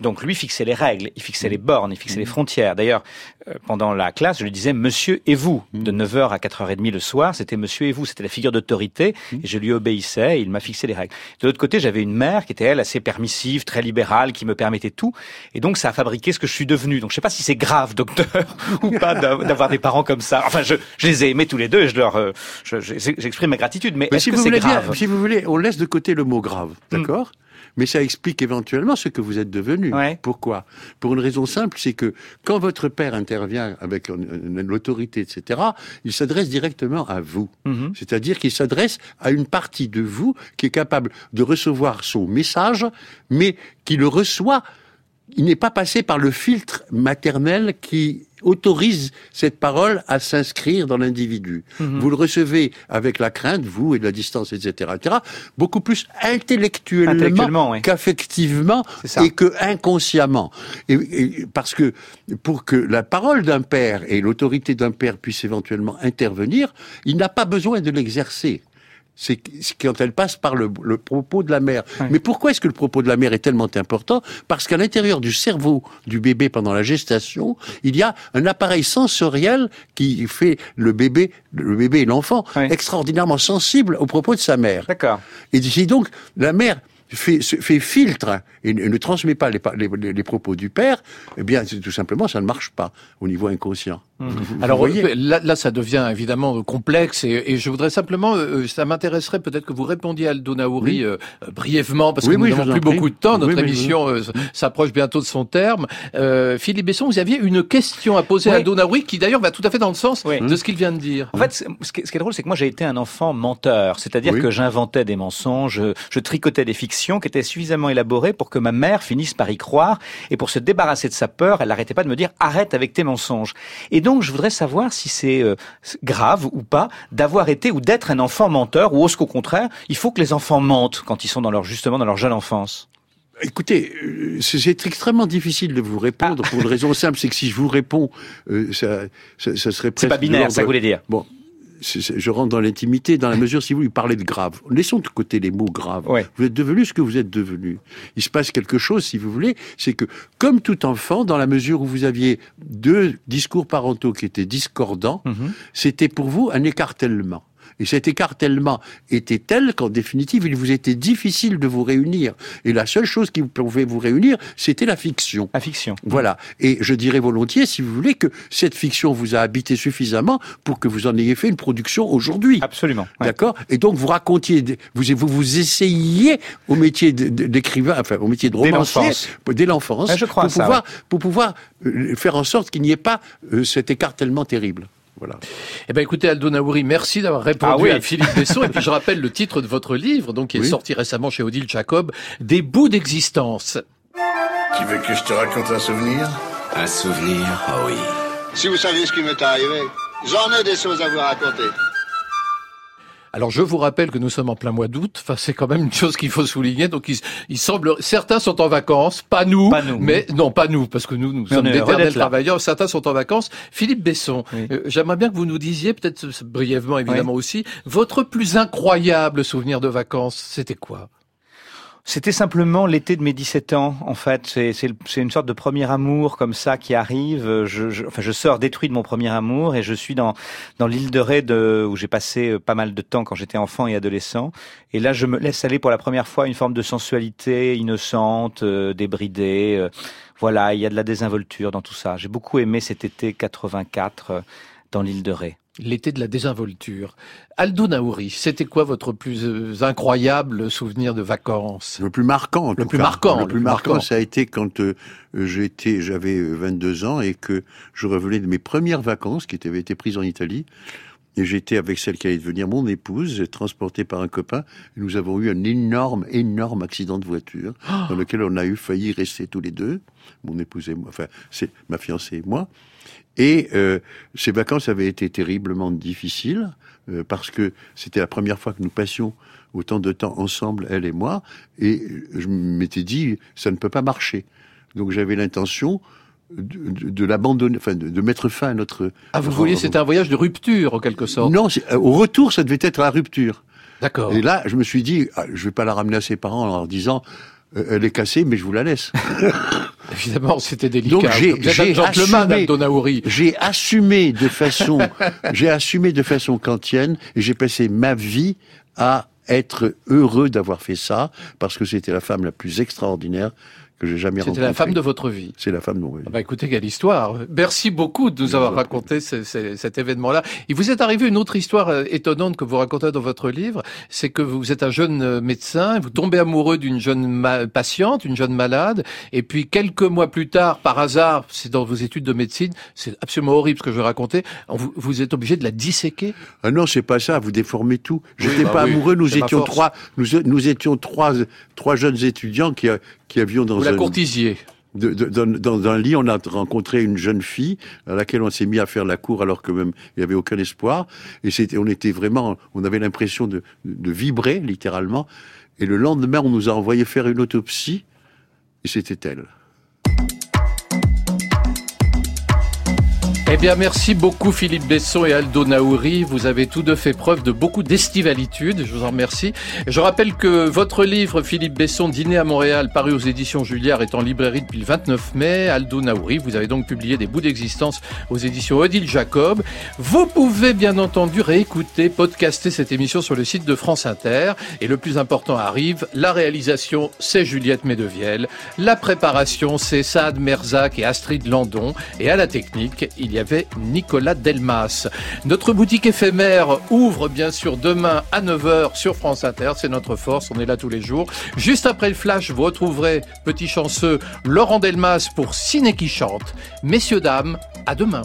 donc lui fixait les règles, il fixait les bornes, il fixait les frontières. D'ailleurs, euh, pendant la classe, je lui disais Monsieur et vous de 9h à 4h30 le soir, c'était Monsieur et vous, c'était la figure d'autorité et je lui obéissais, et il m'a fixé les règles. De l'autre côté, j'avais une mère qui était elle assez permissive, très libérale, qui me permettait tout, et donc ça a fabriqué ce que je suis devenu. Donc je sais pas si c'est grave, docteur, ou pas d'av- d'avoir des parents comme ça. Enfin, je, je les ai aimés tous les deux, et je leur, euh, je- je- j'exprime ma gratitude, mais, Mais est-ce si que vous c'est grave si vous voulez, on laisse de côté le mot grave, Hmm. d'accord? Mais ça explique éventuellement ce que vous êtes devenu. Ouais. Pourquoi? Pour une raison simple, c'est que quand votre père intervient avec l'autorité, etc., il s'adresse directement à vous. Mhm. C'est-à-dire qu'il s'adresse à une partie de vous qui est capable de recevoir son message, mais qui le reçoit. Il n'est pas passé par le filtre maternel qui autorise cette parole à s'inscrire dans l'individu. Mhm. Vous le recevez avec la crainte, vous, et de la distance, etc., etc., beaucoup plus intellectuellement, Intellectuellement, oui. qu'affectivement et que inconsciemment. Et, et parce que pour que la parole d'un père et l'autorité d'un père puissent éventuellement intervenir, il n'a pas besoin de l'exercer. C'est quand elle passe par le, le propos de la mère. Mais pourquoi est-ce que le propos de la mère est tellement important? Parce qu'à l'intérieur du cerveau du bébé pendant la gestation, il y a un appareil sensoriel qui fait le bébé, le bébé et l'enfant extraordinairement sensible au propos de sa mère. D'accord. Et si donc la mère fait, filtre et, et ne transmet pas les, propos du père, eh bien tout simplement ça ne marche pas au niveau inconscient. Vous- vous Alors voyez euh, là, là, ça devient évidemment euh, complexe et, et je voudrais simplement, euh, ça m'intéresserait peut-être que vous répondiez à Aldo Naouri Oui. euh, euh, brièvement parce Oui, que nous oui, je n'avons plus beaucoup de temps. Notre Oui, oui, oui. émission euh, s'approche bientôt de son terme. Euh, Philippe Besson, vous aviez une question à poser à. Aldo Naouri qui d'ailleurs va tout à fait dans le sens Oui. de ce qu'il vient de dire. En fait, ce qui est, ce qui est drôle, c'est que moi j'ai été un enfant menteur, c'est-à-dire Oui. que j'inventais des mensonges, je, je tricotais des fictions qui étaient suffisamment élaborées pour que ma mère finisse par y croire et pour se débarrasser de sa peur, elle n'arrêtait pas de me dire arrête avec tes mensonges. Et donc je voudrais savoir si c'est euh, grave ou pas d'avoir été ou d'être un enfant menteur ou est-ce qu'au contraire, il faut que les enfants mentent quand ils sont dans leur justement dans leur jeune enfance? Écoutez, euh, c'est c'est extrêmement difficile de vous répondre pour une raison simple, c'est que si je vous réponds, euh, ça, ça, ça serait C'est presque pas de binaire, ça voulez dire. Bon, c'est- c'est- je rentre dans l'intimité dans la mesure si vous lui parlez de grave. Laissons de côté les mots graves. Ouais. Vous êtes devenu ce que vous êtes devenu. Il se passe quelque chose, si vous voulez, c'est que comme tout enfant, dans la mesure où vous aviez deux discours parentaux qui étaient discordants, Mhm. c'était pour vous un écartèlement. Et cet écartèlement était tel qu'en définitive, il vous était difficile de vous réunir. Et la seule chose qui pouvait vous réunir, c'était la fiction. La fiction. Voilà. Et je dirais volontiers, si vous voulez, que cette fiction vous a habité suffisamment pour que vous en ayez fait une production aujourd'hui. Absolument. ouais. D'accord? Et donc vous racontiez, vous vous, vous essayiez au métier d'écrivain, enfin au métier de romancier, dès l'enfance, pour ça, pouvoir, pour pouvoir euh, faire en sorte qu'il n'y ait pas euh, cet écartèlement terrible. Voilà. Eh ben écoutez Aldo Naouri, merci d'avoir répondu Ah oui. à Philippe Besson. et puis je rappelle le titre de votre livre, donc qui est Oui. sorti récemment chez Odile Jacob, Des bouts d'existence. Tu veux que je te raconte un souvenir? Un souvenir, ah oui. Si vous saviez ce qui m'est arrivé, j'en ai des choses à vous raconter. Alors je vous rappelle que nous sommes en plein mois d'août. Enfin, c'est quand même une chose qu'il faut souligner. Donc il, il semble, certains sont en vacances, pas nous, Pas nous. mais non, pas nous, parce que nous, nous Mais sommes d'éternels travailleurs. Certains sont en vacances. Philippe Besson, Oui. euh, j'aimerais bien que vous nous disiez, peut-être brièvement évidemment aussi, votre plus incroyable souvenir de vacances, c'était quoi? C'était simplement l'été de mes 17 ans, en fait. C'est, une sorte de premier amour comme ça qui arrive. Je, je, enfin, je sors détruit de mon premier amour et je suis dans, dans l'île de Ré de, où j'ai passé euh, pas mal de temps quand j'étais enfant et adolescent. Et là, je me laisse aller pour la première fois une forme de sensualité innocente, euh, débridée. euh, voilà, il y a de la désinvolture dans tout ça. J'ai beaucoup aimé cet été 84 euh, dans l'île de Ré. L'été de la désinvolture. Aldo Naouri, c'était quoi votre plus euh, incroyable souvenir de vacances? Le plus marquant, en Le tout plus cas. marquant, Le le plus plus marquant, marquant. ça a été quand euh, j'étais, j'avais euh, 22 ans et que je revenais de mes premières vacances qui avaient été prises en Italie. Et j'étais avec celle qui allait devenir mon épouse, transportée par un copain. Nous avons eu un énorme, énorme accident de voiture dans lequel on a eu failli rester tous les deux, mon épouse et moi, enfin, c'est ma fiancée et moi. Et euh, ces vacances avaient été terriblement difficiles euh, parce que c'était la première fois que nous passions autant de temps ensemble, elle et moi, et je m'étais dit, ça ne peut pas marcher. Donc j'avais l'intention de, l'abandonner, enfin de, de mettre fin à notre... Ah, vous vouliez, c'était un voyage de rupture en quelque sorte. Non, euh, au retour, ça devait être la rupture. D'accord. Et là, je me suis dit, ah, je vais pas la ramener à ses parents en leur disant, euh, elle est cassée, mais je vous la laisse. Évidemment, c'était délicat. Donc j'ai assumé, j'ai assumé de façon, j'ai assumé de façon kantienne et j'ai passé ma vie à être heureux d'avoir fait ça parce que c'était la femme la plus extraordinaire que j'ai jamais rencontrée. C'était la femme de votre vie. C'est la femme de mon vie. Ah bah écoutez, quelle histoire. Merci beaucoup de nous avoir raconté ce- ce- cet événement-là. Il vous est arrivé une autre histoire euh, étonnante que vous racontez dans votre livre, c'est que vous êtes un jeune euh, médecin, vous tombez amoureux d'une jeune patiente, une jeune malade, et puis quelques mois plus tard, par hasard, c'est dans vos études de médecine, c'est absolument horrible ce que je vais raconter, vous, vous êtes obligé de la disséquer Ah non, c'est pas ça. Vous déformez tout. J'étais bah pas oui, amoureux. Nous étions trois. Nous, nous étions trois, trois jeunes étudiants qui, qui avions dans Vous la un. courtisiez de, de, dans, dans, un lit, on a rencontré une jeune fille à laquelle on s'est mis à faire la cour alors que même il n'y avait aucun espoir. Et c'était, on était vraiment, on avait l'impression de, de, vibrer littéralement. Et le lendemain, on nous a envoyé faire une autopsie et c'était elle. Eh bien, merci beaucoup Philippe Besson et Aldo Naouri. Vous avez tous deux fait preuve de beaucoup d'estivalitude. Je vous en remercie. Je rappelle que votre livre, Philippe Besson, Dîner à Montréal, paru aux éditions Julliard, est en librairie depuis le 29 mai. Aldo Naouri, vous avez donc publié des bouts d'existence aux éditions Odile Jacob. Vous pouvez bien entendu réécouter, podcaster cette émission sur le site de France Inter. Et le plus important arrive, la réalisation, c'est Juliette Medevielle. La préparation, c'est Saad Merzak et Astrid Landon. Et à la technique, il y a avait Nicolas Delmas. Notre boutique éphémère ouvre bien sûr demain à 9h sur France Inter. C'est notre force, on est là tous les jours. Juste après le flash, vous retrouverez, petit chanceux, Laurent Delmas pour Ciné qui chante. Messieurs, dames, à demain.